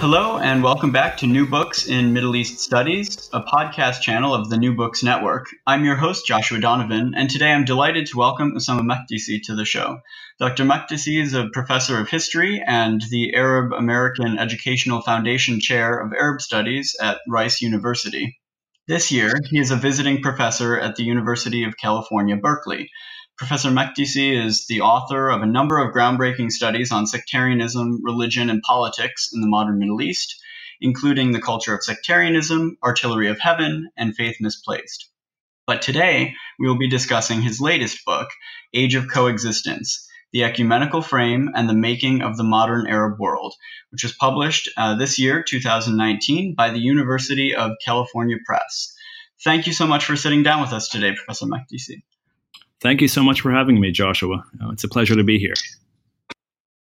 Hello, and welcome back to New Books in Middle East Studies, a podcast channel of the New Books Network. I'm your host, Joshua Donovan, and today I'm delighted to welcome Ussama Makdisi to the show. Dr. Makdisi is a professor of history and the Arab American Educational Foundation Chair of Arab Studies at Rice University. This year, he is a visiting professor at the University of California, Berkeley. Professor Makdisi is the author of a number of groundbreaking studies on sectarianism, religion, and politics in the modern Middle East, including the culture of sectarianism, artillery of heaven, and faith misplaced. But today, we will be discussing his latest book, Age of Coexistence The Ecumenical Frame and the Making of the Modern Arab World, which was published uh, this year, 2019, by the University of California Press. Thank you so much for sitting down with us today, Professor Makdisi. Thank you so much for having me, Joshua. Uh, it's a pleasure to be here.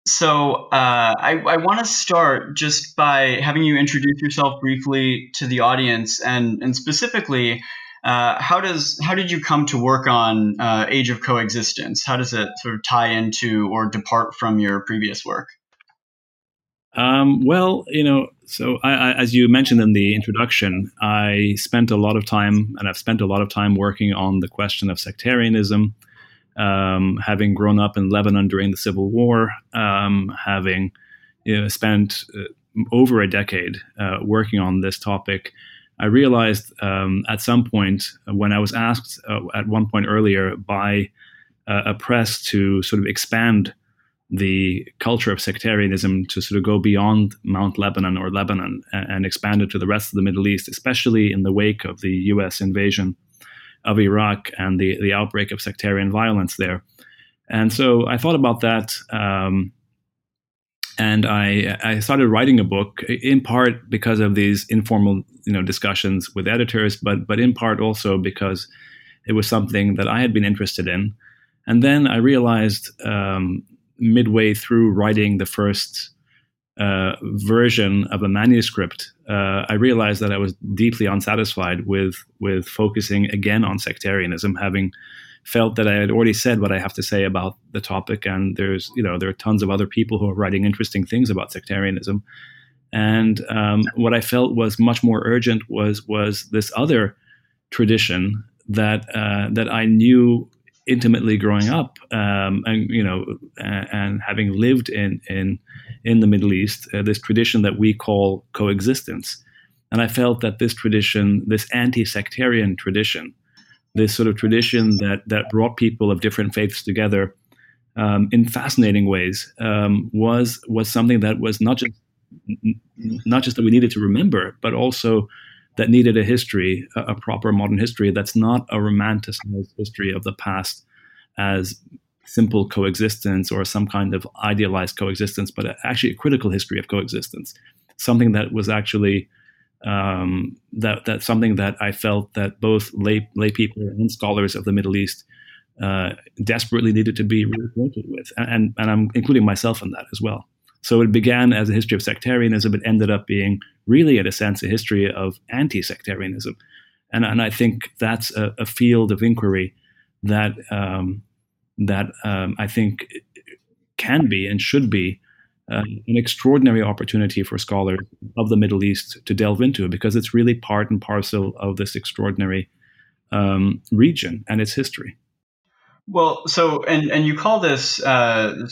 So, uh, I, I want to start just by having you introduce yourself briefly to the audience, and and specifically, uh, how does how did you come to work on uh, Age of Coexistence? How does it sort of tie into or depart from your previous work? Um, well, you know, so I, I, as you mentioned in the introduction, I spent a lot of time, and I've spent a lot of time working on the question of sectarianism. Um, having grown up in Lebanon during the Civil War, um, having you know, spent uh, over a decade uh, working on this topic, I realized um, at some point when I was asked uh, at one point earlier by uh, a press to sort of expand the culture of sectarianism to sort of go beyond Mount Lebanon or Lebanon and, and expand it to the rest of the Middle East, especially in the wake of the U.S. invasion of Iraq and the, the outbreak of sectarian violence there. And so I thought about that. Um, and I, I started writing a book in part because of these informal you know discussions with editors, but but in part also because it was something that I had been interested in. And then I realized um, midway through writing the first uh, version of a manuscript, uh, I realized that I was deeply unsatisfied with with focusing again on sectarianism, having felt that I had already said what I have to say about the topic, and there's you know there are tons of other people who are writing interesting things about sectarianism, and um, what I felt was much more urgent was was this other tradition that uh, that I knew intimately growing up, um, and you know, and, having lived in in in the Middle East, uh, this tradition that we call coexistence, and I felt that this tradition, this anti-sectarian tradition, this sort of tradition that that brought people of different faiths together um, in fascinating ways, um, was was something that was not just not just that we needed to remember, but also that needed a history, a, a proper modern history that's not a romanticized history of the past as simple coexistence or some kind of idealized coexistence, but actually a critical history of coexistence, something that was actually um, that that something that I felt that both lay lay people and scholars of the Middle East uh, desperately needed to be reacquainted with, and and I'm including myself in that as well. So it began as a history of sectarianism, but ended up being really, in a sense, a history of anti-sectarianism, and and I think that's a, a field of inquiry that um, that um, I think can be and should be uh, an extraordinary opportunity for scholars of the Middle East to delve into because it's really part and parcel of this extraordinary um, region and its history. Well, so and and you call this, uh,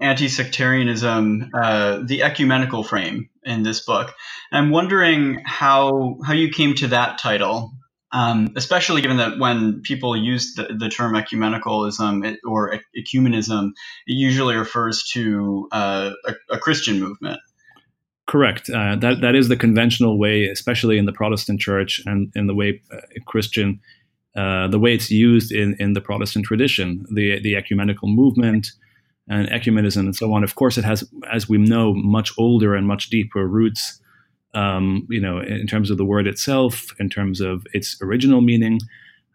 anti-sectarianism uh, the ecumenical frame in this book. I'm wondering how how you came to that title um, especially given that when people use the, the term ecumenicalism or ecumenism, it usually refers to uh, a, a, Christian movement. Correct. Uh, that that is the conventional way, especially in the Protestant Church and in the way uh, Christian, uh, the way it's used in, in the Protestant tradition, the the ecumenical movement and ecumenism and so on. Of course, it has, as we know, much older and much deeper roots um, you know, in terms of the word itself, in terms of its original meaning.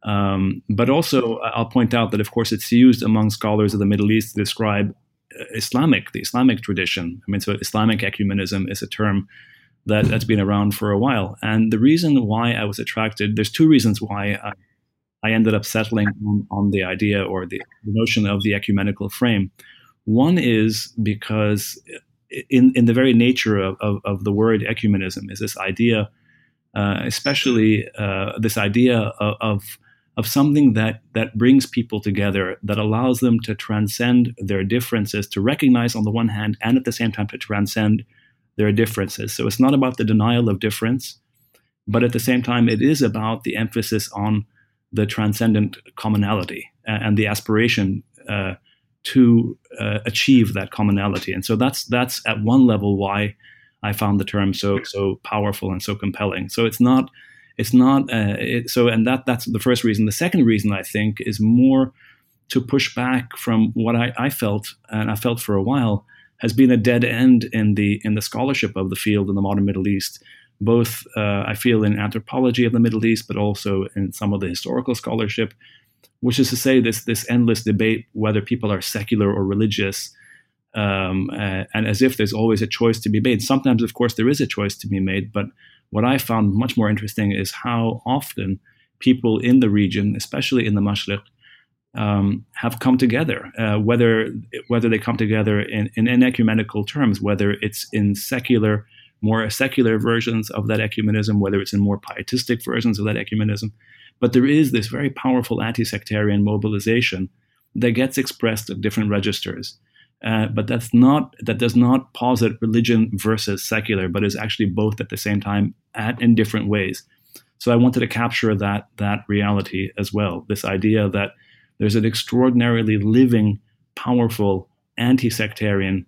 Um, but also, I'll point out that, of course, it's used among scholars of the Middle East to describe uh, Islamic, the Islamic tradition. I mean, so Islamic ecumenism is a term that, that's been around for a while. And the reason why I was attracted, there's two reasons why I, I ended up settling on, on the idea or the, the notion of the ecumenical frame. One is because in, in the very nature of, of, of the word ecumenism is this idea, uh, especially uh, this idea of, of, something that that brings people together, that allows them to transcend their differences, to recognize on the one hand, and at the same time to transcend their differences. So it's not about the denial of difference, but at the same time, it is about the emphasis on the transcendent commonality and the aspiration uh, to uh, achieve that commonality. And so that's that's at one level why I found the term so so powerful and so compelling. So it's not it's not uh, it, so and that that's the first reason. The second reason I think is more to push back from what I, I felt and I felt for a while has been a dead end in the in the scholarship of the field in the modern Middle East. Both uh, I feel in anthropology of the Middle East, but also in some of the historical scholarship which is to say, this this endless debate whether people are secular or religious, um, uh, and as if there's always a choice to be made. Sometimes, of course, there is a choice to be made, but what I found much more interesting is how often people in the region, especially in the Mashriq, um, have come together, uh, whether whether they come together in, in, in, ecumenical terms, whether it's in secular, more secular versions of that ecumenism, whether it's in more pietistic versions of that ecumenism, but there is this very powerful anti sectarian mobilization that gets expressed at different registers. Uh, but that's not that does not posit religion versus secular, but is actually both at the same time at in different ways. So I wanted to capture that that reality as well. This idea that there's an extraordinarily living, powerful anti-sectarian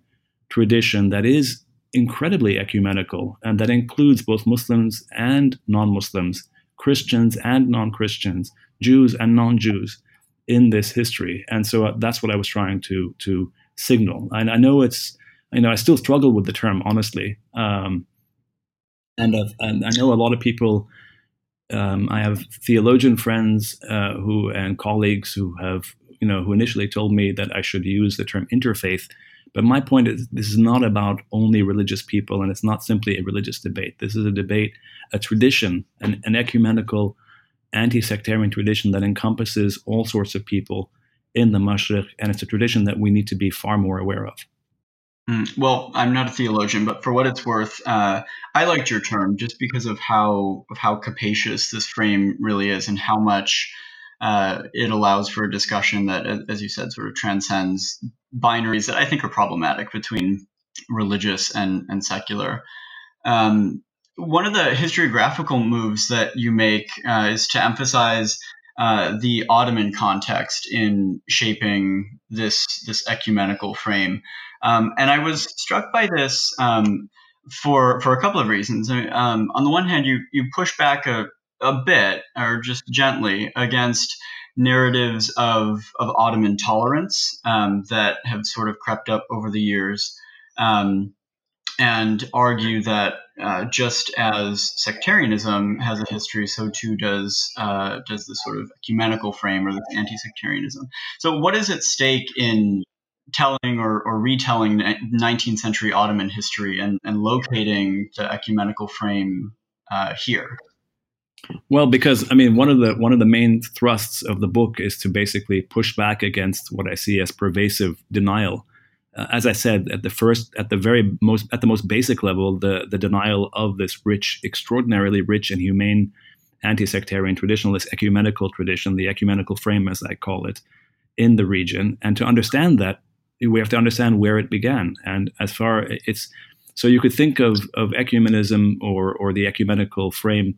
tradition that is incredibly ecumenical and that includes both Muslims and non-Muslims Christians and non Christians, Jews and non Jews in this history. And so uh, that's what I was trying to, to signal. And I know it's, you know, I still struggle with the term, honestly. Um, and, and I know a lot of people. Um, I have theologian friends uh, who and colleagues who have, you know, who initially told me that I should use the term interfaith but my point is, this is not about only religious people, and it's not simply a religious debate. This is a debate, a tradition, an, an ecumenical, anti sectarian tradition that encompasses all sorts of people in the Mashriq, and it's a tradition that we need to be far more aware of. Mm, well, I'm not a theologian, but for what it's worth, uh, I liked your term just because of how of how capacious this frame really is, and how much uh, it allows for a discussion that, as you said, sort of transcends binaries that I think are problematic between religious and, and secular. Um, one of the historiographical moves that you make uh, is to emphasize uh, the Ottoman context in shaping this this ecumenical frame, um, and I was struck by this um, for for a couple of reasons. Um, on the one hand, you you push back a a bit or just gently against narratives of, of Ottoman tolerance um, that have sort of crept up over the years. Um, and argue that uh, just as sectarianism has a history, so too does uh, does this sort of ecumenical frame or this anti-sectarianism. So, what is at stake in telling or, or retelling 19th century Ottoman history and, and locating the ecumenical frame uh, here? Well, because I mean, one of the one of the main thrusts of the book is to basically push back against what I see as pervasive denial. Uh, as I said at the first, at the very most, at the most basic level, the the denial of this rich, extraordinarily rich and humane anti-sectarian traditionalist ecumenical tradition, the ecumenical frame, as I call it, in the region, and to understand that we have to understand where it began. And as far it's so you could think of of ecumenism or or the ecumenical frame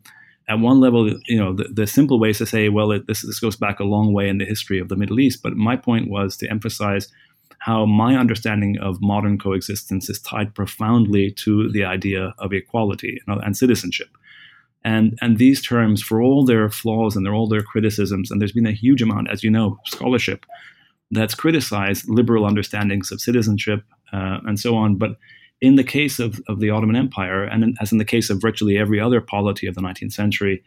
at one level, you know, the, the simple way is to say, well, it, this, this goes back a long way in the history of the Middle East. But my point was to emphasize how my understanding of modern coexistence is tied profoundly to the idea of equality you know, and citizenship. And, and these terms, for all their flaws and their, all their criticisms, and there's been a huge amount, as you know, scholarship that's criticized liberal understandings of citizenship uh, and so on. But in the case of, of the Ottoman Empire, and in, as in the case of virtually every other polity of the 19th century,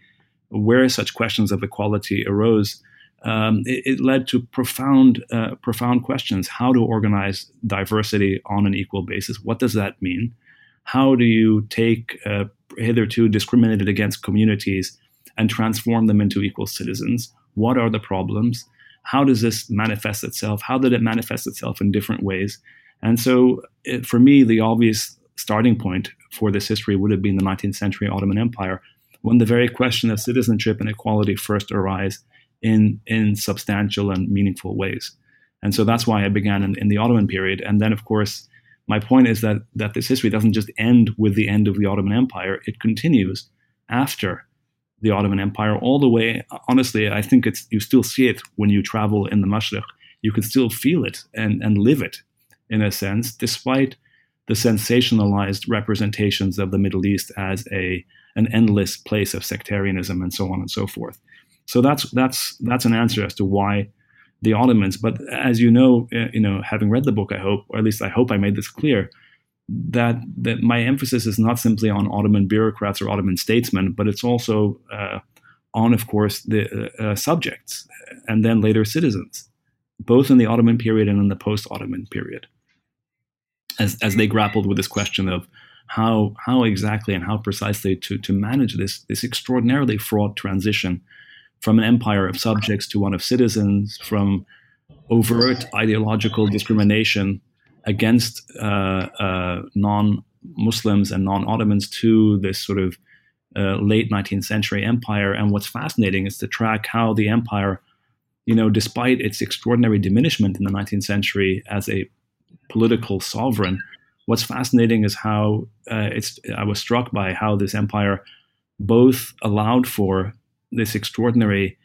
where such questions of equality arose, um, it, it, led to profound, uh, profound questions: how to organize diversity on an equal basis. What does that mean? How do you take uh, hitherto discriminated against communities and transform them into equal citizens? What are the problems? How does this manifest itself? How did it manifest itself in different ways? And so, it, for me, the obvious starting point for this history would have been the 19th century Ottoman Empire, when the very question of citizenship and equality first arise in, in substantial and meaningful ways. And so that's why I began in, in the Ottoman period. And then, of course, my point is that, that this history doesn't just end with the end of the Ottoman Empire, it continues after the Ottoman Empire all the way. Honestly, I think it's you still see it when you travel in the Mashriq. You can still feel it and, and live it in a sense, despite the sensationalized representations of the Middle East as a an endless place of sectarianism and so on and so forth. So that's that's that's an answer as to why the Ottomans. But as you know, uh, you know, having read the book, I hope, or at least I hope I made this clear, that that my emphasis is not simply on Ottoman bureaucrats or Ottoman statesmen, but it's also uh, on, of course, the uh, uh subjects and then later citizens, both in the Ottoman period and in the post-Ottoman period as, as they grappled with this question of how how exactly and how precisely to to manage this this extraordinarily fraught transition from an empire of subjects to one of citizens, from overt ideological discrimination against uh, uh, non-Muslims and non-Ottomans to this sort of uh, late 19th century empire. And what's fascinating is to track how the empire, you know, despite its extraordinary diminishment in the 19th century as a political sovereign. What's fascinating is how uh, it's. I was struck by how this empire both allowed for this extraordinary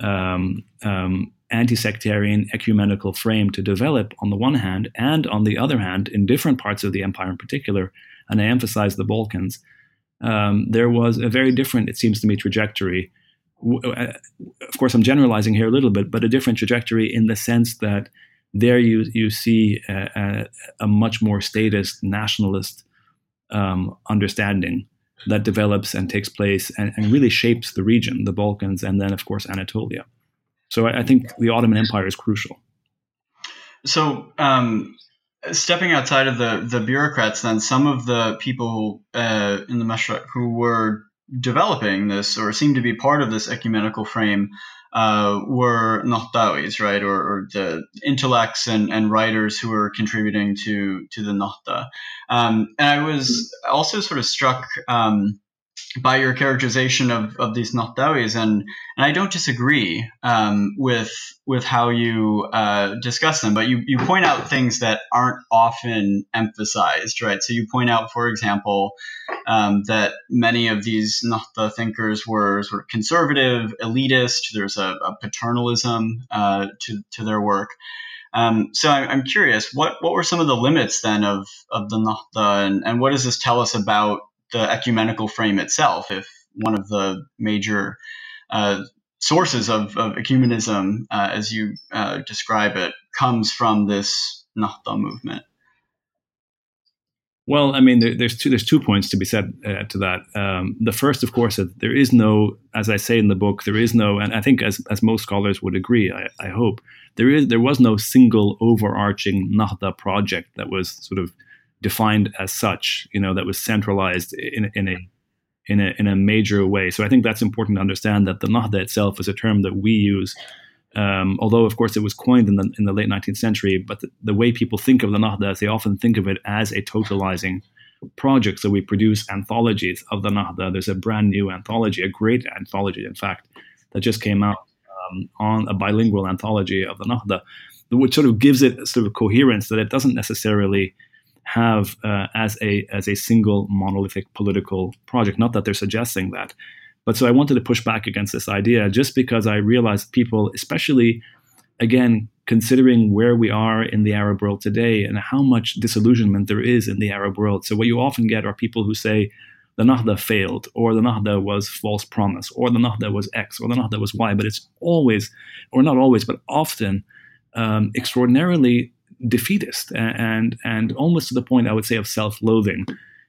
um, um, anti-sectarian ecumenical frame to develop on the one hand, and on the other hand, in different parts of the empire in particular, and I emphasize the Balkans, um, there was a very different, it seems to me, trajectory. Uh, of course, I'm generalizing here a little bit, but a different trajectory in the sense that there you you see a, a, much more statist nationalist um, understanding that develops and takes place and, and, really shapes the region, the Balkans, and then of course Anatolia. So I, I think the Ottoman Empire is crucial. So um, stepping outside of the the bureaucrats, then some of the people uh, in the Mashriq who were developing this or seemed to be part of this ecumenical frame uh, were Nahdawis, right, or, or, the intellects and, and writers who were contributing to to the Nahda. Um, and I was also sort of struck um, by your characterization of, of these Nahdawis, and and I don't disagree um, with with how you uh, discuss them, but you, you point out things that aren't often emphasized, right? So you point out, for example, um, that many of these Nahda thinkers were sort of conservative, elitist. There's a, a paternalism uh, to to their work. Um, so I, am curious, what what were some of the limits then of of the Nahda, and, and what does this tell us about the ecumenical frame itself, if one of the major uh, sources of, of ecumenism, uh, as you uh, describe it, comes from this Nahda movement. Well, I mean, there, there's two there's two points to be said uh, to that. Um, the first, of course, that there is no, as I say in the book, there is no, and I think as as most scholars would agree, I, I hope there is there was no single overarching Nahda project that was sort of defined as such, you know, that was centralized in in a in a in a major way. So I think that's important to understand that the Nahda itself is a term that we use um, although, of course, it was coined in the, in the late 19th century, but the, the, way people think of the Nahda is they often think of it as a totalizing project. So we produce anthologies of the Nahda. There's a brand new anthology, a great anthology, in fact, that just came out um, on a bilingual anthology of the Nahda, which sort of gives it sort of coherence that it doesn't necessarily have uh, as a as a single monolithic political project. Not that they're suggesting that, but so I wanted to push back against this idea just because I realized people, especially again, considering where we are in the Arab world today and how much disillusionment there is in the Arab world. So what you often get are people who say the Nahda failed, or the Nahda was false promise, or the Nahda was X, or the Nahda was Y. But it's always, or not always, but often um, extraordinarily defeatist and and almost to the point I would say of self-loathing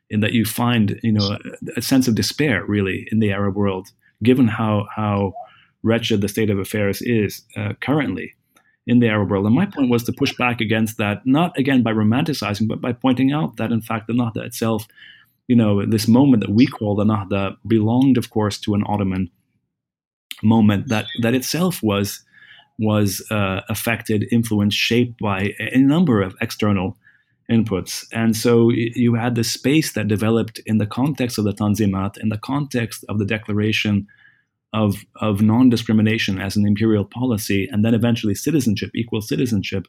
in that you find you know a, a sense of despair really in the Arab world, given how how wretched the state of affairs is uh, currently in the Arab world. And my point was to push back against that, not again by romanticizing, but by pointing out that in fact the Nahda itself, you know, this moment that we call the Nahda belonged, of course, to an Ottoman moment that that itself was was uh, affected, influenced, shaped by a number of external inputs. And so you had the space that developed in the context of the Tanzimat, in the context of the declaration of, of non discrimination as an imperial policy, and then eventually citizenship, equal citizenship.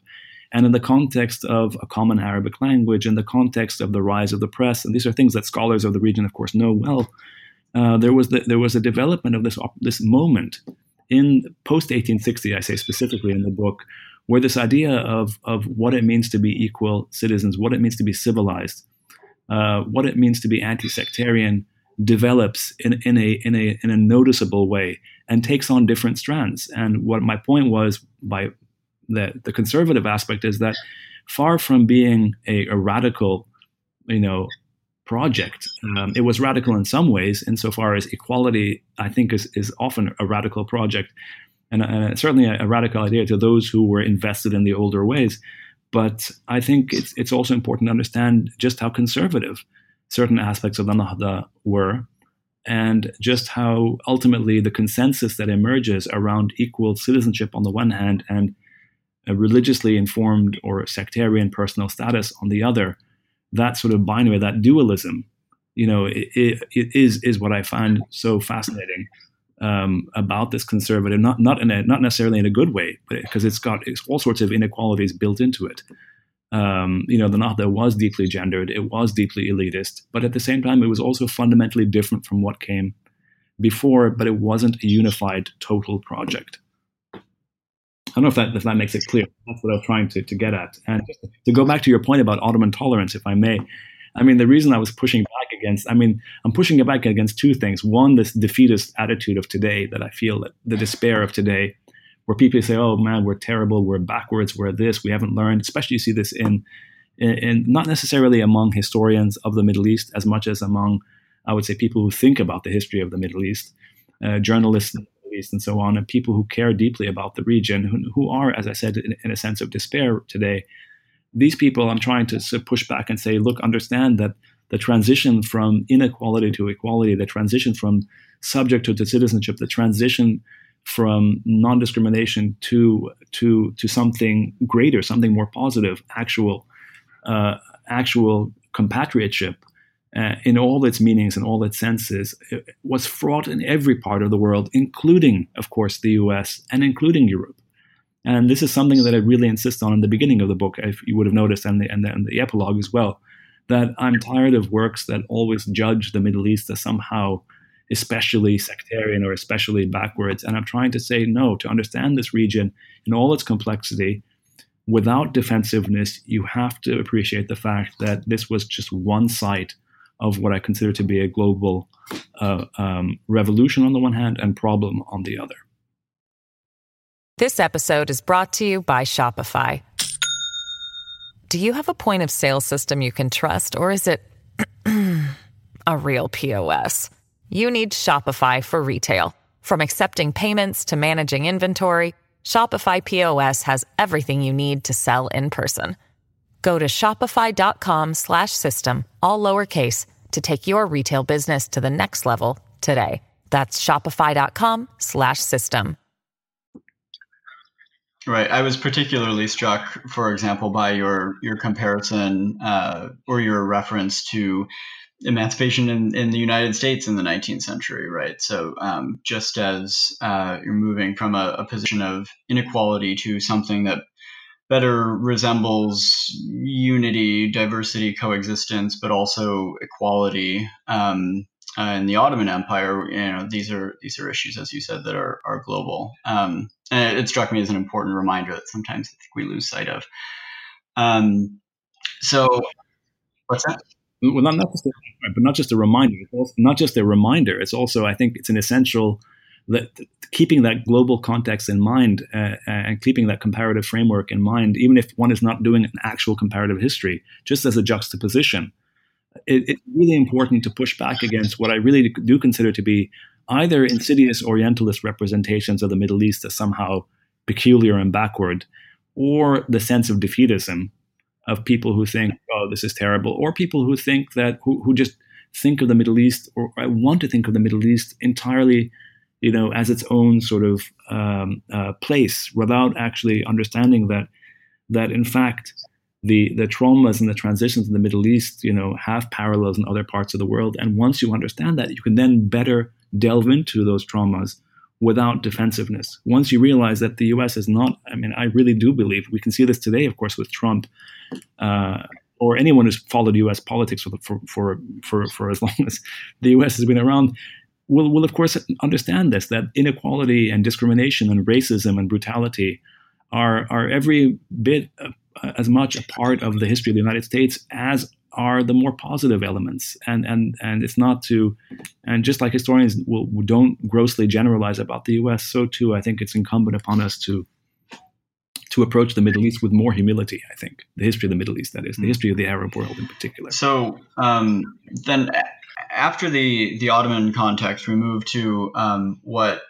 And in the context of a common Arabic language, in the context of the rise of the press, and these are things that scholars of the region, of course, know well, uh, there was the, there was a development of this this moment in post 1860. I say specifically in the book, where this idea of, of what it means to be equal citizens, what it means to be civilized, uh, what it means to be anti-sectarian develops in, in, a, in, a, in a noticeable way and takes on different strands. And what my point was by the, the conservative aspect is that far from being a, a radical, you know, project, um, it was radical in some ways, insofar as equality, I think, is, is often a radical project and, and certainly a, a, radical idea to those who were invested in the older ways. But I think it's it's also important to understand just how conservative certain aspects of the Nahda were, and just how ultimately the consensus that emerges around equal citizenship on the one hand and a religiously informed or sectarian personal status on the other, that sort of binary, that dualism, you know, it, it, it is is what I find so fascinating um, about this conservative, not not in a, not necessarily in a good way, but because it's got it's all sorts of inequalities built into it. Um, you know, the Nahda was deeply gendered, it was deeply elitist, but at the same time, it was also fundamentally different from what came before. But it wasn't a unified, total project. I don't know if that if that makes it clear. That's what I was trying to, to get at. And to go back to your point about Ottoman tolerance, if I may, I mean, the reason I was pushing back against, I mean, I'm pushing it back against two things. One, this defeatist attitude of today that I feel that the despair of today, where people say, oh man, we're terrible, we're backwards, we're this, we haven't learned. Especially you see this in, in, in not necessarily among historians of the Middle East as much as among, I would say, people who think about the history of the Middle East, uh, journalists East and so on, and people who care deeply about the region, who, who are, as I said, in, in a sense of despair today these people I'm trying to push back and say, look, understand that the transition from inequality to equality, the transition from subject to citizenship, the transition from non-discrimination to to to something greater, something more positive, actual uh, actual compatriotship uh, in all its meanings and all its senses was fraught in every part of the world, including, of course, the U.S. and including Europe. And this is something that I really insist on in the beginning of the book, if you would have noticed, and the, and the, and the epilogue as well, that I'm tired of works that always judge the Middle East as somehow especially sectarian or especially backwards. And I'm trying to say no, to understand this region in all its complexity, without defensiveness, you have to appreciate the fact that this was just one site of what I consider to be a global uh, um, revolution on the one hand and problem on the other. This episode is brought to you by Shopify. Do you have a point of sale system you can trust, or is it a real POS? You need Shopify for retail. From accepting payments to managing inventory, Shopify POS has everything you need to sell in person. Go to shopify.com slash system, all lowercase to take your retail business to the next level today. That's shopify.com slash system. Right. I was particularly struck, for example, by your your comparison uh, or your reference to emancipation in, in the United States in the 19th century, right? So um, just as uh, you're moving from a, a, position of inequality to something that better resembles unity, diversity, coexistence, but also equality. Um, uh, in the Ottoman Empire, you know, these are these are issues, as you said, that are are global. Um, and it, it, struck me as an important reminder that sometimes I think we lose sight of. Um, so, what's that? Well, not, not just a, but not just a reminder. It's also, not just a reminder. It's also, I think, it's an essential that keeping that global context in mind uh, and keeping that comparative framework in mind, even if one is not doing an actual comparative history, just as a juxtaposition it, it's really important to push back against what I really do consider to be either insidious Orientalist representations of the Middle East as somehow peculiar and backward, or the sense of defeatism of people who think, oh, this is terrible, or people who think that, who, who just think of the Middle East or want to think of the Middle East entirely, you know, as its own sort of um, uh, place without actually understanding that, that in fact, the the traumas and the transitions in the Middle East, you know, have parallels in other parts of the world. And once you understand that, you can then better delve into those traumas without defensiveness. Once you realize that the U.S. is not, I mean, I really do believe we can see this today, of course, with Trump. Uh, or anyone who's followed U.S. politics for, for, for, for, for as long as the U.S. has been around, will, will of course understand this that inequality and discrimination and racism and brutality are, are every bit as much a part of the history of the United States as are the more positive elements. And and and it's not to, and just like historians will, don't grossly generalize about the U.S., so too I think it's incumbent upon us to to approach the Middle East with more humility. I think the history of the Middle East, that is, the history of the Arab world in particular. So um, then, after the the Ottoman context, we move to um, what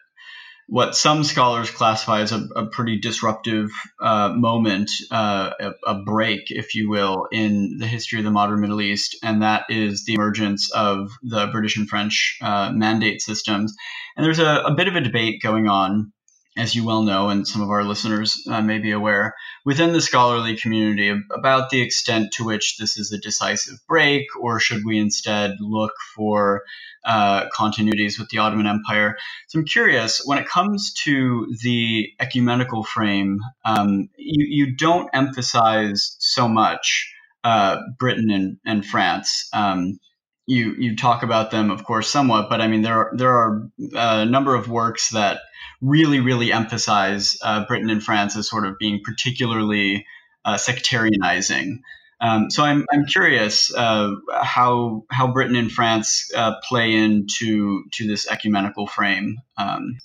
what some scholars classify as a, a pretty disruptive uh, moment, uh, a, a, break, if you will, in the history of the modern Middle East, and that is the emergence of the British and French uh, mandate systems. And there's a, a, bit of a debate going on, as you well know, and some of our listeners uh, may be aware, within the scholarly community about the extent to which this is a decisive break, or should we instead look for uh, continuities with the Ottoman Empire. So I'm curious, when it comes to the ecumenical frame, um, you, you, don't emphasize so much uh, Britain and, and France. Um, you you talk about them, of course, somewhat, but I mean there are, there are a number of works that really really emphasize uh, Britain and France as sort of being particularly uh, sectarianizing. Um, so I'm, I'm curious uh, how how Britain and France uh, play into to this ecumenical frame, um,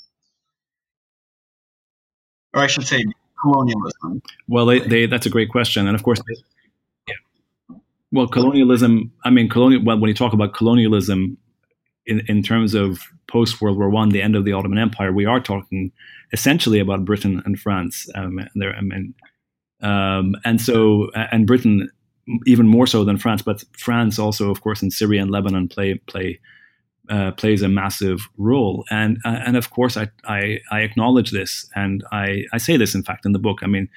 or I should say colonialism. Well, they, they, that's a great question, and of course, they, well, colonialism. I mean, colonial. Well, when you talk about colonialism in in terms of post World War One, the end of the Ottoman Empire, we are talking essentially about Britain and France. Um, there, I mean. Um, and so, and Britain even more so than France. But France also, of course, in Syria and Lebanon play play uh, plays a massive role. And uh, and of course, I, I, I acknowledge this, and I I say this in fact in the book. I mean,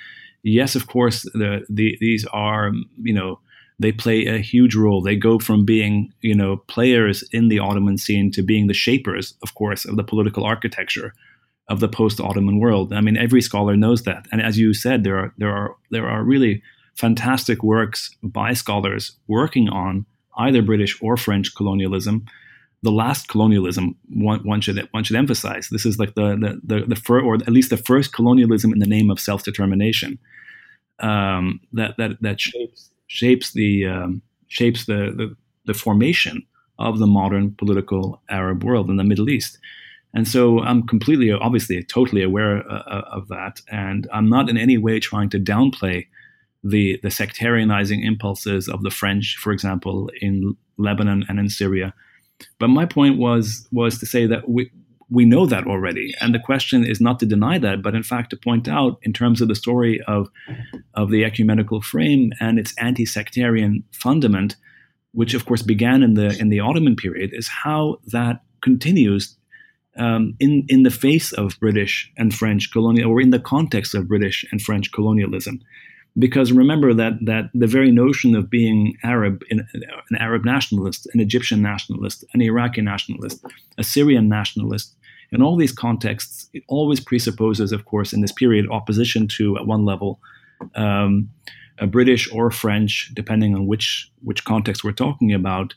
yes, of course, the, the these are you know they play a huge role. They go from being you know players in the Ottoman scene to being the shapers, of course, of the political architecture of the post-Ottoman world. I mean, every scholar knows that. And as you said, there are there are there are really fantastic works by scholars working on either British or French colonialism. The last colonialism one, one should one should emphasize. This is like the the the, the fir- or at least the first colonialism in the name of self determination um, that that that shapes shapes the um, shapes the, the the formation of the modern political Arab world in the Middle East. And so I'm completely, obviously, totally aware uh, of that. And I'm not in any way trying to downplay the the sectarianizing impulses of the French, for example, in Lebanon and in Syria. But my point was was to say that we we know that already, and the question is not to deny that, but in fact to point out in terms of the story of of the ecumenical frame and its anti-sectarian fundament, which of course began in the in the Ottoman period, is how that continues um, in in the face of British and French colonial, or in the context of British and French colonialism. Because remember that that the very notion of being Arab, an Arab nationalist, an Egyptian nationalist, an Iraqi nationalist, a Syrian nationalist, in all these contexts, it always presupposes, of course, in this period, opposition to at one level. Um, a British or French, depending on which which context we're talking about,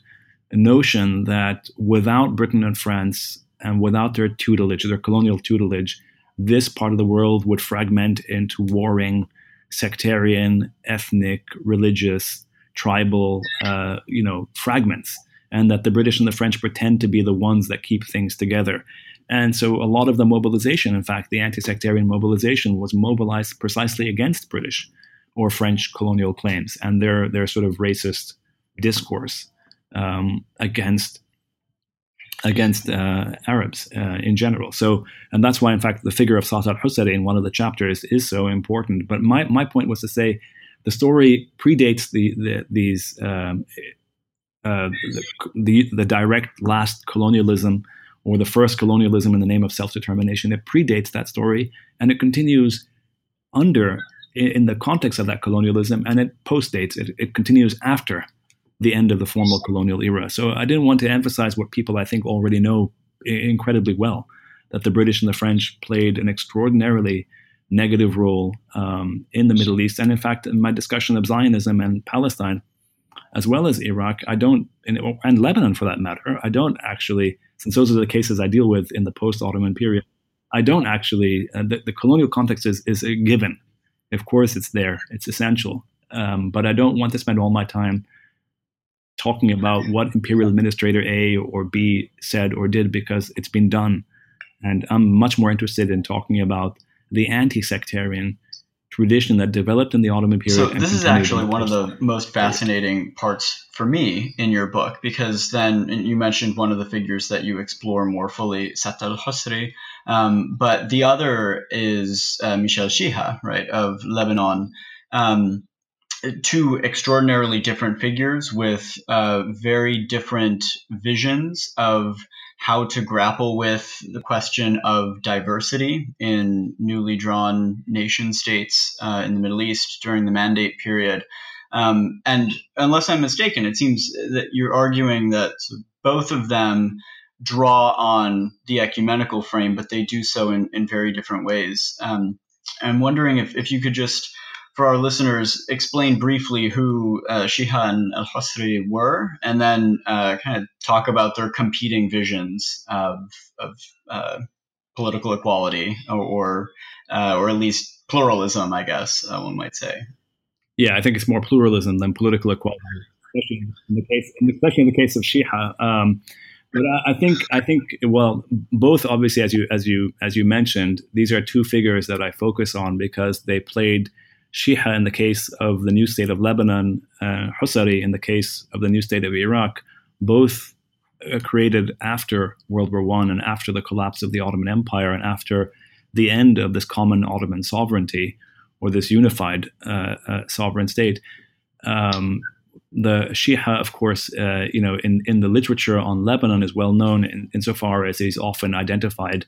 a notion that without Britain and France and without their tutelage, their colonial tutelage, this part of the world would fragment into warring sectarian, ethnic, religious, tribal, uh, you know, fragments, and that the British and the French pretend to be the ones that keep things together. And so, a lot of the mobilization, in fact, the anti-sectarian mobilization, was mobilized precisely against British or French colonial claims and their their sort of racist discourse um, against against uh, Arabs uh, in general. So, and that's why, in fact, the figure of Sati' al-Husari in one of the chapters is so important. But my, my point was to say the story predates the, the these um, uh, the, the, the direct last colonialism or the first colonialism in the name of self-determination. It predates that story, and it continues under in, in the context of that colonialism, and it postdates. It, it continues after the end of the formal colonial era. So I didn't want to emphasize what people I think already know incredibly well that the British and the French played an extraordinarily negative role um, in the Middle East. And in fact, in my discussion of Zionism and Palestine, as well as Iraq, I don't, and Lebanon for that matter, I don't actually, since those are the cases I deal with in the post Ottoman period, I don't actually, uh, the, the, colonial context is, is a given. Of course, it's there, it's essential. Um, but I don't want to spend all my time talking about what imperial administrator A or B said or did because it's been done. And I'm much more interested in talking about the anti sectarian tradition that developed in the Ottoman period. So, this is actually one of the most fascinating parts for me in your book because then you mentioned one of the figures that you explore more fully, Sati' al Husri. Um, but the other is uh, Michel Chiha, right, of Lebanon. Um, two extraordinarily different figures with uh, very different visions of how to grapple with the question of diversity in newly drawn nation states uh, in the Middle East during the mandate period. Um, and unless I'm mistaken, it seems that you're arguing that both of them draw on the ecumenical frame, but they do so in, in very different ways. Um, I'm wondering if, if you could just for our listeners, explain briefly who uh, Chiha and Al Husri were, and then uh, kind of talk about their competing visions of, of uh, political equality, or or, uh, or, at least pluralism, I guess uh, one might say. Yeah, I think it's more pluralism than political equality, especially in the case, especially in the case of Chiha. Um, but I, I think I think well, both obviously, as you as you as you mentioned, these are two figures that I focus on because they played Chiha in the case of the new state of Lebanon, uh, Husari in the case of the new state of Iraq, both uh, created after World War One and after the collapse of the Ottoman Empire and after the end of this common Ottoman sovereignty or this unified uh, uh sovereign state. Um, the Chiha, of course, uh, you know, in, in the literature on Lebanon is well known in, insofar as he's often identified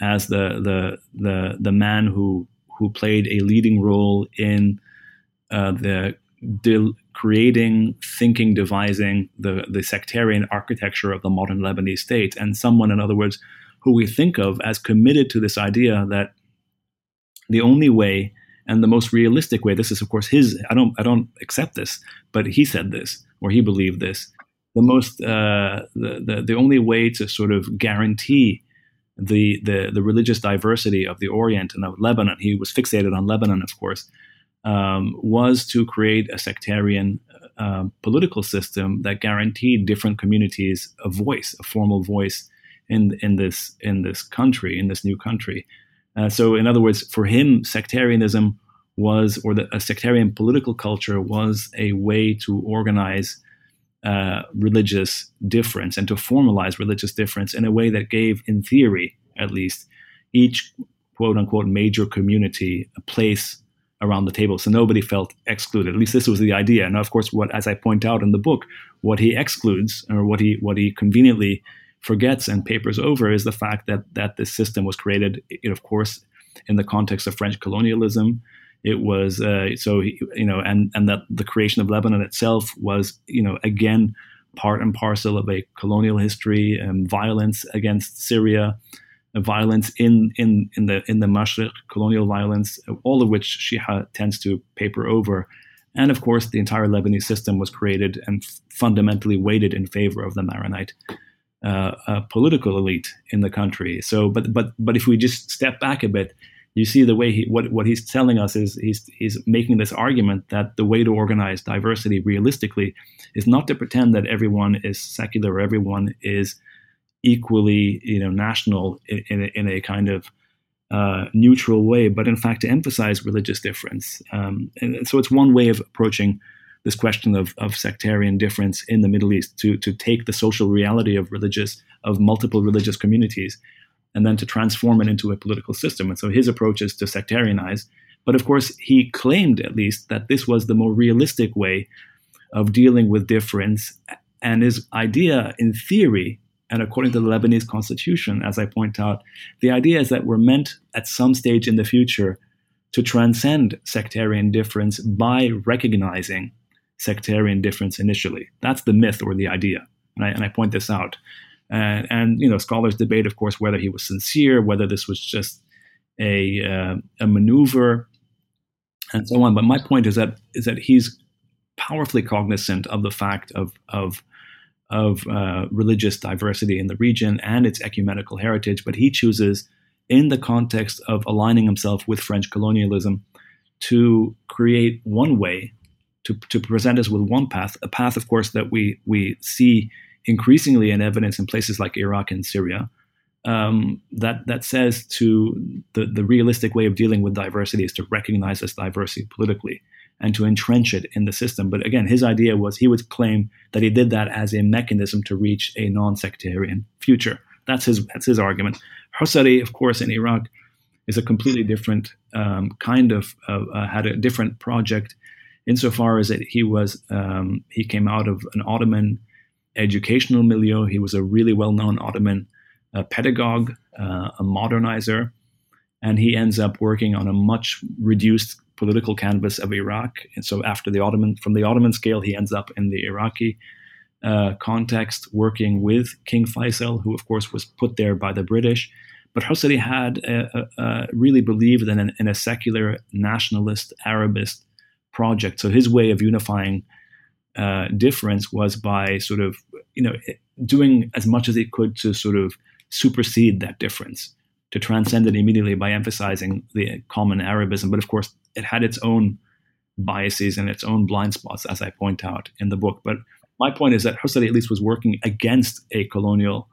as the the the the man who who played a leading role in uh, the de- creating, thinking, devising the, the sectarian architecture of the modern Lebanese state, and someone, in other words, who we think of as committed to this idea that the only way and the most realistic way this is of course his i don't i don't accept this but he said this or he believed this the most uh, the, the the only way to sort of guarantee the, the, the religious diversity of the Orient and of Lebanon, he was fixated on Lebanon, of course, um, was to create a sectarian uh, political system that guaranteed different communities a voice, a formal voice in in this in this country, in this new country. Uh, so, in other words, for him, sectarianism was, or that a sectarian political culture was a way to organize uh, religious difference and to formalize religious difference in a way that gave, in theory at least, each quote unquote major community a place around the table. So nobody felt excluded. At least this was the idea. And of course what as i point out in the book what he excludes or what he what he conveniently forgets and papers over is the fact that that this system was created of course in the context of french colonialism it was uh, so you know, and and that the creation of Lebanon itself was you know again part and parcel of a colonial history and violence against Syria, violence in in in the in the Mashriq, colonial violence, all of which Chiha tends to paper over. And of course, the entire Lebanese system was created and fundamentally weighted in favor of the Maronite uh, uh, political elite in the country. So, but but but if we just step back a bit, you see the way he what what he's telling us is he's he's making this argument that the way to organize diversity realistically is not to pretend that everyone is secular or everyone is equally you know national in, in, a, in a kind of uh, neutral way, but in fact to emphasize religious difference. Um, and so it's one way of approaching this question of, of sectarian difference in the Middle East to to take the social reality of religious of multiple religious communities and then to transform it into a political system. And so his approach is to sectarianize. But of course, he claimed at least that this was the more realistic way of dealing with difference. And his idea, in theory, and according to the Lebanese constitution, as I point out, the idea is that we're meant at some stage in the future to transcend sectarian difference by recognizing sectarian difference initially. That's the myth or the idea. And I, and I point this out. And, and, you know, scholars debate, of course, whether he was sincere, whether this was just a uh, a maneuver, and so on. But my point is that is that he's powerfully cognizant of the fact of of of uh, religious diversity in the region and its ecumenical heritage, but he chooses, in the context of aligning himself with French colonialism, to create one way to, to present us with one path, a path, of course, that we we see increasingly in evidence in places like Iraq and Syria um, that that says to the, the realistic way of dealing with diversity is to recognize this diversity politically and to entrench it in the system. But again, his idea was he would claim that he did that as a mechanism to reach a non-sectarian future. That's his that's his argument. Husari, of course, in Iraq, is a completely different um, kind of uh, uh, had a different project insofar as that he was um, he came out of an Ottoman educational milieu. He was a really well known Ottoman uh, pedagogue, uh, a modernizer, and he ends up working on a much reduced political canvas of Iraq. And so, after the Ottoman, from the Ottoman scale, he ends up in the Iraqi uh, context, working with King Faisal, who, of course, was put there by the British. But Husari had a, a, a really believed in, an, in a secular nationalist Arabist project. So his way of unifying uh, difference was by sort of you know doing as much as it could to sort of supersede that difference to transcend it immediately by emphasizing the common Arabism. But of course, it had its own biases and its own blind spots, as I point out in the book. But my point is that Husari at least was working against a colonial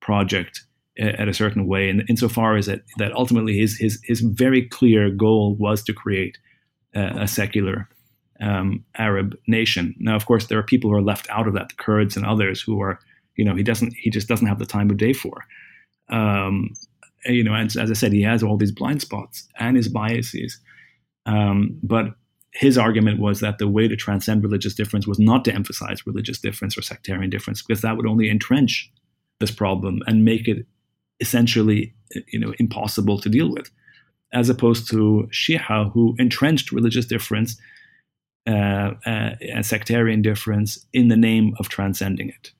project at a certain way, and insofar as that that ultimately his his his very clear goal was to create a, a secular um, Arab nation. Now, of course, there are people who are left out of that, the Kurds and others who are, you know, he doesn't, he just doesn't have the time of day for. Um, you know, and as I said, he has all these blind spots and his biases. Um, but his argument was that the way to transcend religious difference was not to emphasize religious difference or sectarian difference, because that would only entrench this problem and make it essentially, you know, impossible to deal with, as opposed to Chiha, who entrenched religious difference uh, uh, sectarian difference in the name of transcending it.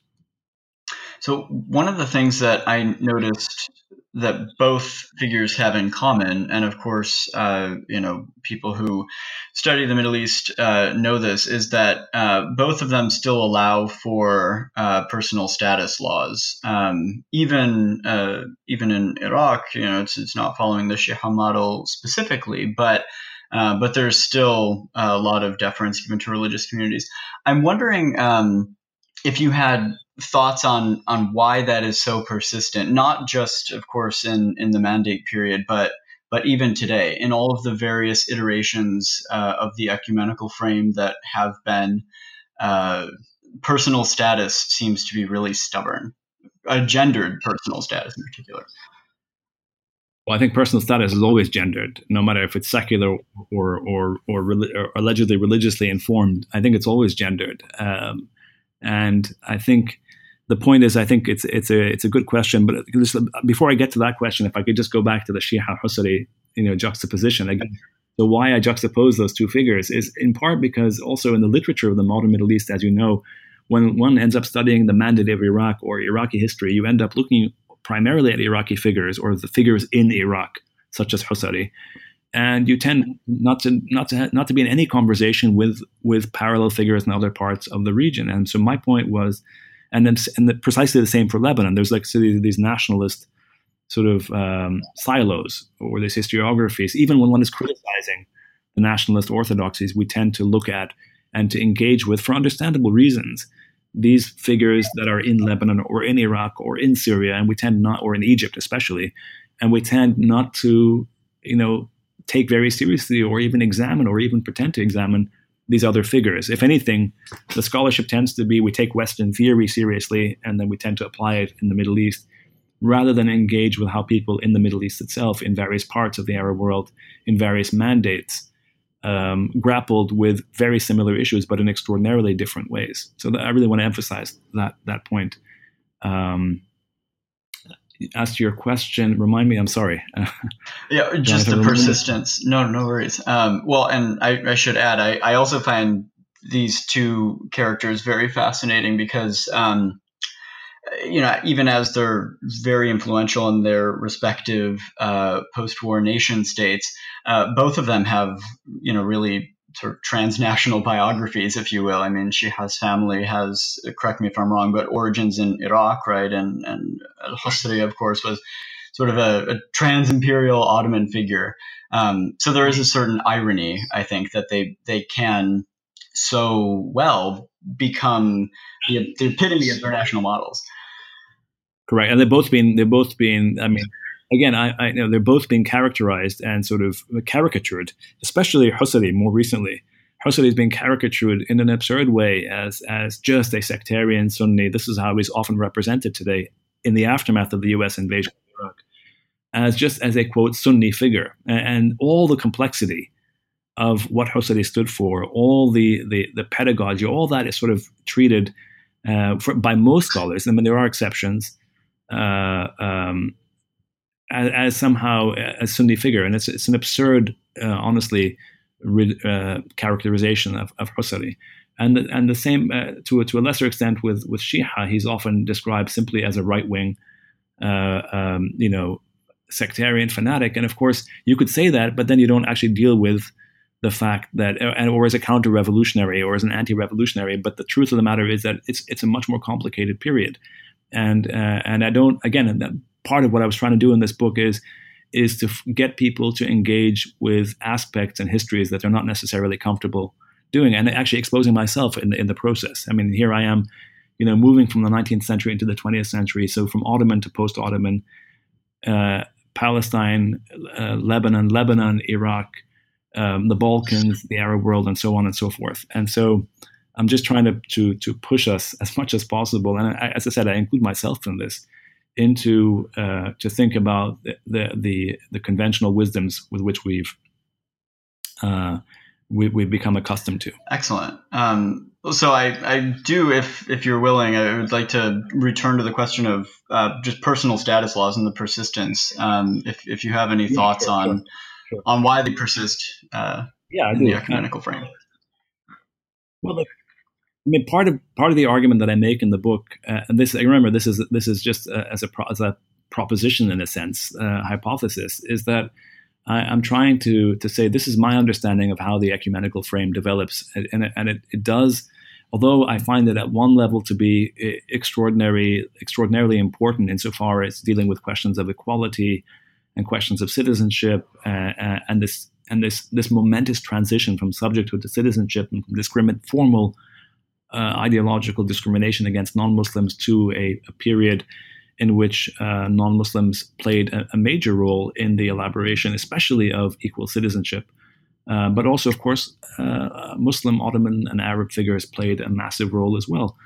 So, one of the things that I noticed that both figures have in common, and of course, uh, you know, people who study the Middle East uh, know this, is that uh, both of them still allow for uh, personal status laws. Um, even uh, even in Iraq, you know, it's, it's not following the Chiha model specifically, but uh, but there's still a lot of deference given to religious communities. I'm wondering um, if you had thoughts on on why that is so persistent, not just, of course, in in the mandate period, but but even today, in all of the various iterations uh, of the ecumenical frame that have been, uh, personal status seems to be really stubborn, a gendered personal status in particular. Well, I think personal status is always gendered, no matter if it's secular or or or, or allegedly religiously informed. I think it's always gendered, um, and I think the point is, I think it's it's a it's a good question. But just, before I get to that question, if I could just go back to the Chiha Husari, you know, juxtaposition again. So why I juxtapose those two figures is in part because also in the literature of the modern Middle East, as you know, when one ends up studying the Mandate of Iraq or Iraqi history, you end up looking primarily at Iraqi figures or the figures in Iraq, such as Husari, and you tend not to not to not to be in any conversation with with parallel figures in other parts of the region. And so my point was and then and the, precisely the same for Lebanon. There's like so these nationalist sort of um, silos or these historiographies. Even when one is criticizing the nationalist orthodoxies, we tend to look at and to engage with, for understandable reasons, these figures that are in Lebanon or in Iraq or in Syria, and we tend not, or in Egypt especially, and we tend not to, you know, take very seriously or even examine or even pretend to examine these other figures. If anything, the scholarship tends to be we take Western theory seriously and then we tend to apply it in the Middle East rather than engage with how people in the Middle East itself, in various parts of the Arab world, in various mandates, um, grappled with very similar issues, but in extraordinarily different ways. So I really want to emphasize that that point. Um, as to your question, remind me. I'm sorry. yeah, just the persistence. No, no worries. Um, well, and I, I should add, I, I, also find these two characters very fascinating because, um, you know, even as they're very influential in their respective uh, post-war nation states, uh, both of them have, you know, really sort of transnational biographies, if you will. I mean, Chiha's family has, correct me if I'm wrong, but origins in Iraq, right? And and Husri, of course, was sort of a, a trans imperial Ottoman figure. Um, so there is a certain irony, I think, that they they can so well become the, the epitome of their national models. Correct, and they've both been they've both been. I mean, again, I, I you know they're both being characterized and sort of caricatured, especially Husari more recently. Husari has been caricatured in an absurd way as as just a sectarian Sunni. This is how he's often represented today in the aftermath of the U.S. invasion of Iraq, as just as a quote Sunni figure, and, and all the complexity of what Husari stood for, all the, the the pedagogy, all that is sort of treated uh, for, by most scholars. I mean, there are exceptions. Uh, um, as, as, somehow a Sunni figure, and it's it's an absurd, uh, honestly, uh, characterization of, of. And the, and the same uh, to a, to a lesser extent with with Chiha, he's often described simply as a right wing, uh, um, you know, sectarian fanatic. And of course, you could say that, but then you don't actually deal with the fact that, or as a counter revolutionary or as an anti revolutionary. But the truth of the matter is that it's it's a much more complicated period. And uh, and I don't again part of what I was trying to do in this book is is to get people to engage with aspects and histories that they're not necessarily comfortable doing, and actually exposing myself in, in the process. I mean, here I am, you know, moving from the 19th century into the 20th century, so from Ottoman to post-Ottoman, uh, Palestine, uh, Lebanon, Lebanon, Iraq, um, the Balkans, the Arab world, and so on and so forth. And so, I'm just trying to to to push us as much as possible. And I, as I said, I include myself in this into uh, to think about the, the, the the conventional wisdoms with which we've uh, we, we've become accustomed to. Excellent. Um, so I, I do, if if you're willing, I would like to return to the question of uh, just personal status laws and the persistence. Um, if if you have any thoughts sure, on sure, sure. on why they persist. Uh, yeah, I in do. the ecumenical frame. Well, I mean, part of part of the argument that I make in the book, uh, and this I remember this is this is just uh, as a as a proposition in a sense, uh, hypothesis, is that I, am trying to to say this is my understanding of how the ecumenical frame develops, and it, and it, it does. Although I find it at one level to be extraordinary, extraordinarily important insofar as dealing with questions of equality and questions of citizenship, uh, uh, and this and this this momentous transition from subjecthood to citizenship and from discriminate formal uh, ideological discrimination against non-Muslims to a, a, period in which uh, non Muslims played a, a, major role in the elaboration, especially of equal citizenship. Uh, but also, of course, uh, Muslim, Ottoman, and Arab figures played a massive role as well.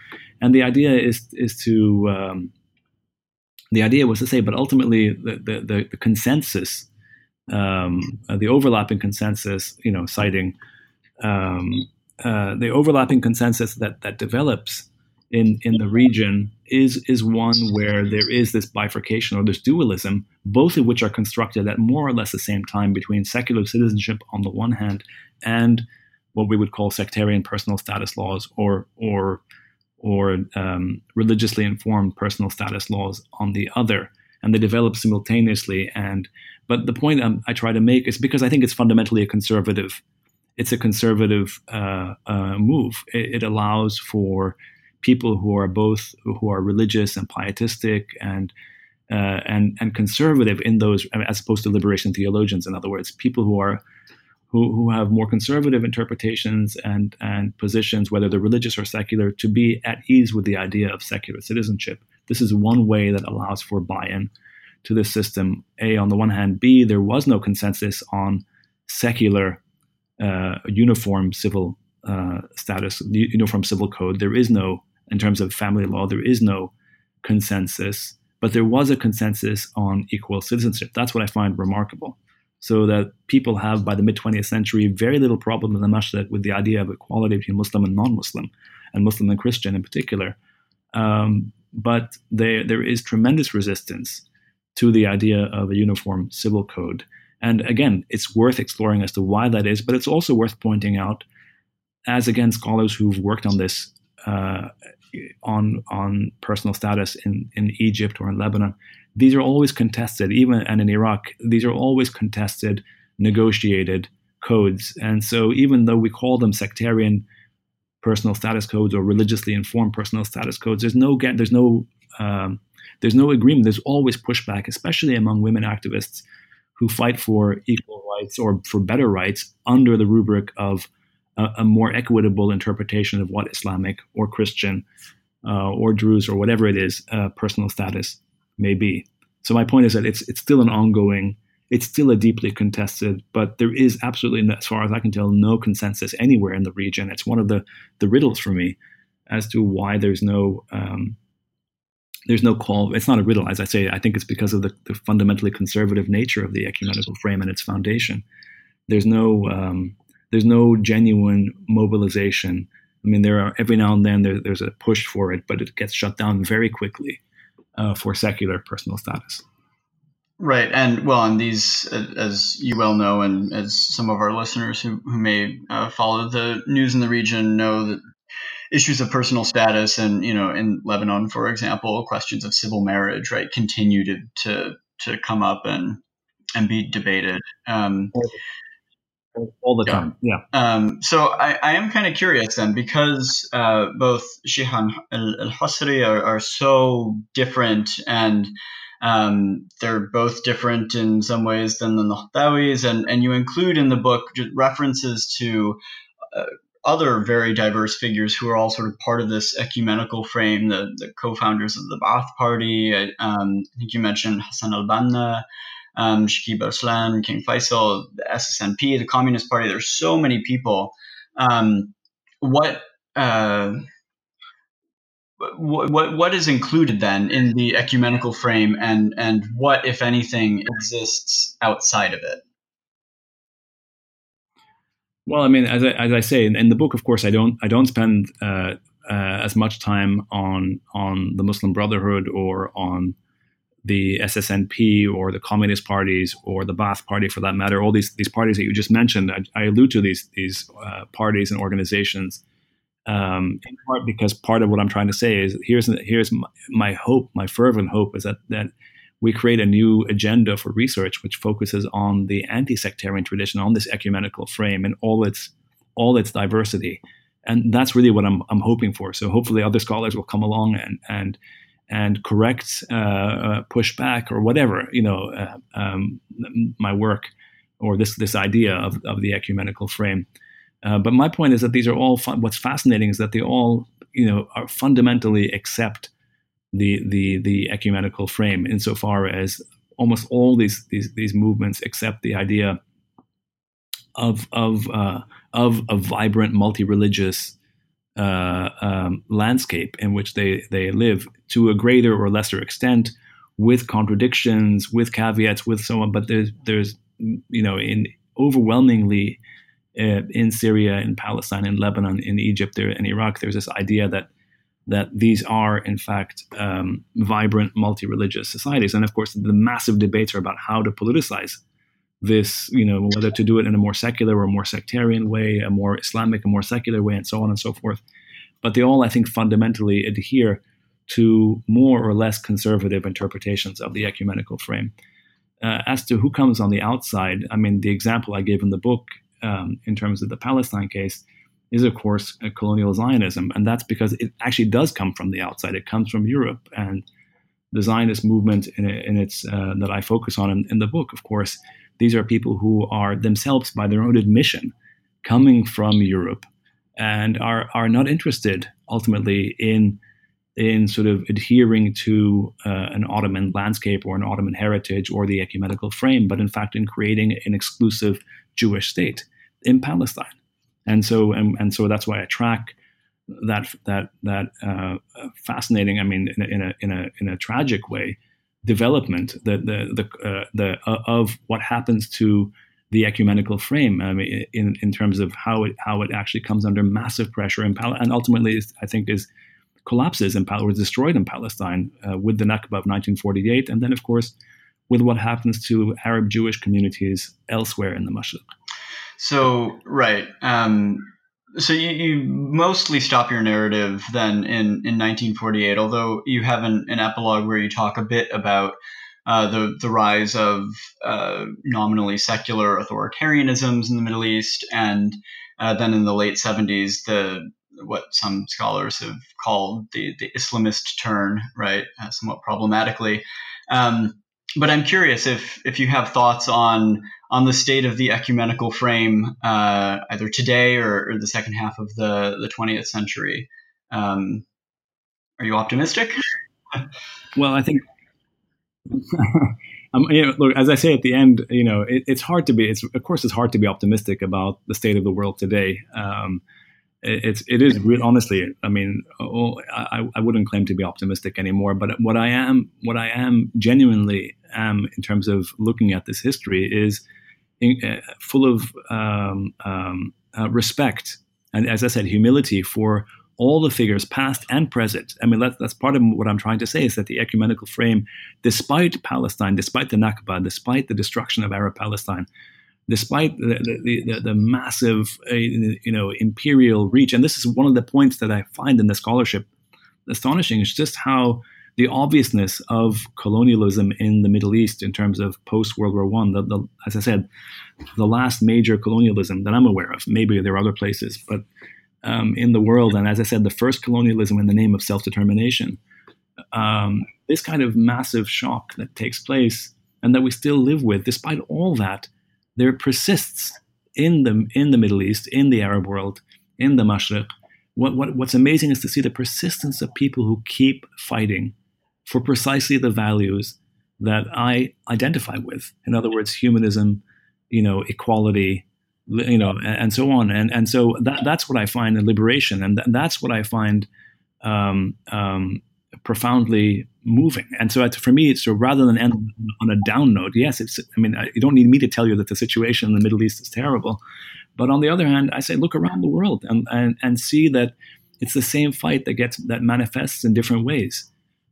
And the idea is is to um, the idea was to say, but ultimately, the the, the consensus, um, uh, the overlapping consensus, you know, citing um, uh, the overlapping consensus that that develops in in the region is is one where there is this bifurcation or this dualism, both of which are constructed at more or less the same time between secular citizenship on the one hand and what we would call sectarian personal status laws or or or um, religiously informed personal status laws on the other, and they develop simultaneously. And but the point um, I try to make is because I think it's fundamentally a conservative, it's a conservative uh, uh, move. It, it, allows for people who are both who are religious and pietistic and uh, and and conservative in those, as opposed to liberation theologians. In other words, people who are who, who have more conservative interpretations and, and positions, whether they're religious or secular, to be at ease with the idea of secular citizenship. This is one way that allows for buy in to this system. A, on the one hand, B, there was no consensus on secular uh, uniform civil uh, status, uniform civil code. There is no, in terms of family law, there is no consensus, but there was a consensus on equal citizenship. That's what I find remarkable so that people have by the mid 20th century very little problem in the Mashriq with the idea of equality between Muslim and non-Muslim, and Muslim and Christian in particular. Um, but there there is tremendous resistance to the idea of a uniform civil code. And again, it's worth exploring as to why that is, but it's also worth pointing out, as again scholars who've worked on this uh, on on personal status in in Egypt or in Lebanon, these are always contested, even and in Iraq, these are always contested, negotiated codes. And so even though we call them sectarian personal status codes or religiously informed personal status codes, there's no there's no um, there's no agreement. There's always pushback, especially among women activists who fight for equal rights or for better rights under the rubric of a, a more equitable interpretation of what Islamic or Christian uh, or Druze or whatever it is uh, personal status may be. So my point is that it's it's still an ongoing, it's still a deeply contested, but there is absolutely, as far as I can tell, no consensus anywhere in the region. It's one of the the riddles for me as to why there's no um, there's no call. It's not a riddle, as I say. I think it's because of the, the fundamentally conservative nature of the ecumenical frame and its foundation. There's no um, there's no genuine mobilization. I mean, there are every now and then there, there's a push for it, but it gets shut down very quickly uh, for secular personal status. Right, and well, and these, as you well know, and as some of our listeners who, who may uh, follow the news in the region know that issues of personal status and you know in Lebanon, for example, questions of civil marriage, right, continue to to, to come up and and be debated. Um, all the time. Yeah. Um, so I, I am kind of curious then because uh, both Chiha and Al Husri are, are so different and um, they're both different in some ways than the Tahtawis, and, and you include in the book references to uh, other very diverse figures who are all sort of part of this ecumenical frame, the, the co founders of the Ba'ath Party. I, um, I think you mentioned Hassan al Banna um, Shakib Arslan, King Faisal, the SSNP, the Communist Party. There's so many people. Um, what, uh, what what is included then in the ecumenical frame, and and what, if anything, exists outside of it? Well, I mean, as I, as I say in, in the book, of course, I don't I don't spend uh, uh, as much time on on the Muslim Brotherhood or on the SSNP or the Communist parties or the Ba'ath Party, for that matter, all these these parties that you just mentioned, I, I allude to these these uh, parties and organizations um, in part because part of what I'm trying to say is here's here's my, my hope, my fervent hope is that that we create a new agenda for research which focuses on the anti-sectarian tradition, on this ecumenical frame and all its all its diversity, and that's really what I'm I'm hoping for. So hopefully, other scholars will come along and and and correct, uh, uh, push back, or whatever you know, uh, um, my work or this this idea of, of the ecumenical frame. Uh, but my point is that these are all fun- what's fascinating is that they all you know are fundamentally accept the the the ecumenical frame insofar as almost all these these these movements accept the idea of of uh, of a vibrant multi-religious uh, um, landscape in which they they live to a greater or lesser extent with contradictions with caveats with so on but there's there's you know in overwhelmingly uh, in Syria in Palestine in Lebanon in Egypt there in Iraq there's this idea that that these are, in fact, um, vibrant multi religious societies. And of course, the massive debates are about how to politicize this, you know, whether to do it in a more secular or more sectarian way, a more Islamic, a more secular way, and so on and so forth. But they all, I think, fundamentally adhere to more or less conservative interpretations of the ecumenical frame. Uh, as to who comes on the outside, I mean, the example I gave in the book um, in terms of the Palestine case is, of course, colonial Zionism. And that's because it actually does come from the outside. It comes from Europe. And the Zionist movement in, in its uh, that I focus on in, in, the book, of course, these are people who are themselves, by their own admission, coming from Europe and are, are not interested ultimately in in sort of adhering to uh, an Ottoman landscape or an Ottoman heritage or the ecumenical frame, but in fact in creating an exclusive Jewish state in Palestine and so and, and so that's why I track that that that uh, fascinating. I mean, in a, in a in a in a tragic way, development the the the uh, the uh, of what happens to the ecumenical frame I mean, in in terms of how it how it actually comes under massive pressure in Pal- and ultimately I think is collapses in Pal- or destroyed in Palestine uh, with the Nakba of 1948, and then of course with what happens to Arab Jewish communities elsewhere in the Mashriq. So right. Um, so you, you mostly stop your narrative then in, in 1948, although you have an, an epilogue where you talk a bit about uh, the the rise of uh, nominally secular authoritarianisms in the Middle East, and uh, then in the late 70s, the what some scholars have called the the Islamist turn, right, uh, somewhat problematically. Um, but I'm curious if if you have thoughts on on the state of the ecumenical frame, uh, either today or, or, the second half of the, the 20th century. Um, are you optimistic? well, I think. um, you know, look, as I say at the end, you know, it, it's hard to be. It's of course, it's hard to be optimistic about the state of the world today. Um, it's it is honestly. I mean, oh, I, I wouldn't claim to be optimistic anymore. But what I am, what I am genuinely am in terms of looking at this history is uh, full of um, um, uh, respect and, as I said, humility for all the figures, past and present. I mean, that's, that's part of what I'm trying to say is that the ecumenical frame, despite Palestine, despite the Nakba, despite the destruction of Arab Palestine, despite the, the, the, the massive, uh, you know, imperial reach, and this is one of the points that I find in the scholarship astonishing, is just how the obviousness of colonialism in the Middle East in terms of post World War One. As I said, the last major colonialism that I'm aware of. Maybe there are other places, but um, in the world, and as I said, the first colonialism in the name of self determination. Um, this kind of massive shock that takes place and that we still live with, despite all that, there persists in the in the Middle East, in the Arab world, in the Mashriq. What, what, what's amazing is to see the persistence of people who keep fighting for precisely the values that I identify with. In other words, humanism, you know, equality, you know, and, and so on. And and so that that's what I find in liberation, and th- that's what I find um, um, profoundly moving. And so for me, so rather than end on a down note. Yes, it's. I mean, you don't need me to tell you that the situation in the Middle East is terrible, but on the other hand, I say look around the world and and and see that it's the same fight that gets that manifests in different ways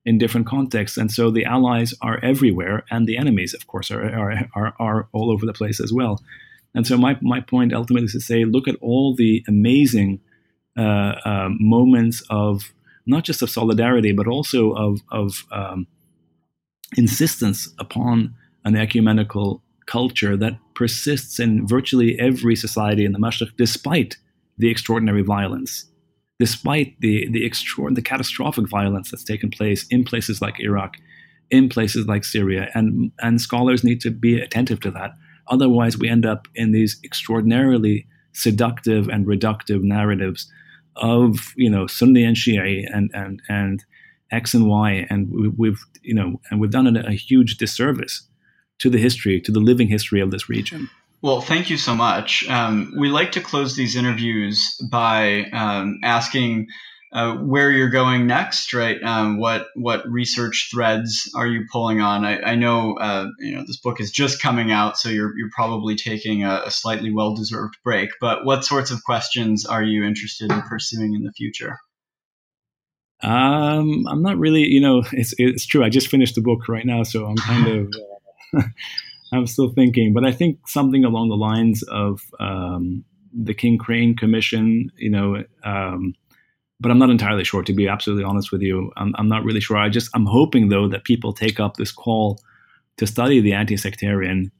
in different contexts. And so the allies are everywhere, and the enemies, of course, are, are, are, are all over the place as well. And so my, my point ultimately is to say, look at all the amazing uh, uh, moments of not just of solidarity, but also of, of um, insistence upon an ecumenical culture that persists in virtually every society in the Mashriq, despite the extraordinary violence despite the the extra, the catastrophic violence that's taken place in places like Iraq, in places like Syria, and and scholars need to be attentive to that. Otherwise, we end up in these extraordinarily seductive and reductive narratives of you know Sunni and and and and X and Y, and we, have you know, and we've done a, a huge disservice to the history, to the living history of this region. Well, thank you so much. Um, we like to close these interviews by um, asking uh, where you're going next, right? Um, what what research threads are you pulling on? I, I know uh, you know this book is just coming out, so you're you're probably taking a, a slightly well deserved break. But what sorts of questions are you interested in pursuing in the future? Um, I'm not really, you know, it's it's true. I just finished the book right now, so I'm kind of. Uh, I'm still thinking, but I think something along the lines of um, the King Crane Commission, you know, um, but I'm not entirely sure. To be absolutely honest with you, I'm, I'm, not really sure. I just I'm hoping though that people take up this call to study the anti-sectarian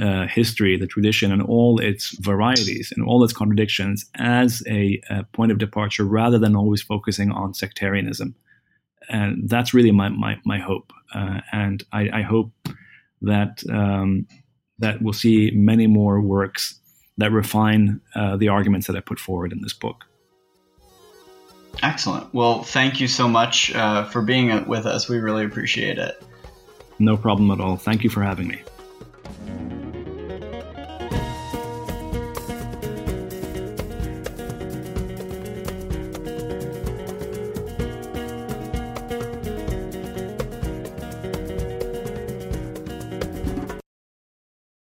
uh, history, the tradition, and all its varieties and all its contradictions as a, a point of departure, rather than always focusing on sectarianism. And that's really my my, my hope. Uh, and I, I hope that um, that we'll see many more works that refine uh, the arguments that I put forward in this book. Excellent. Well, thank you so much uh, for being with us. We really appreciate it. No problem at all. Thank you for having me.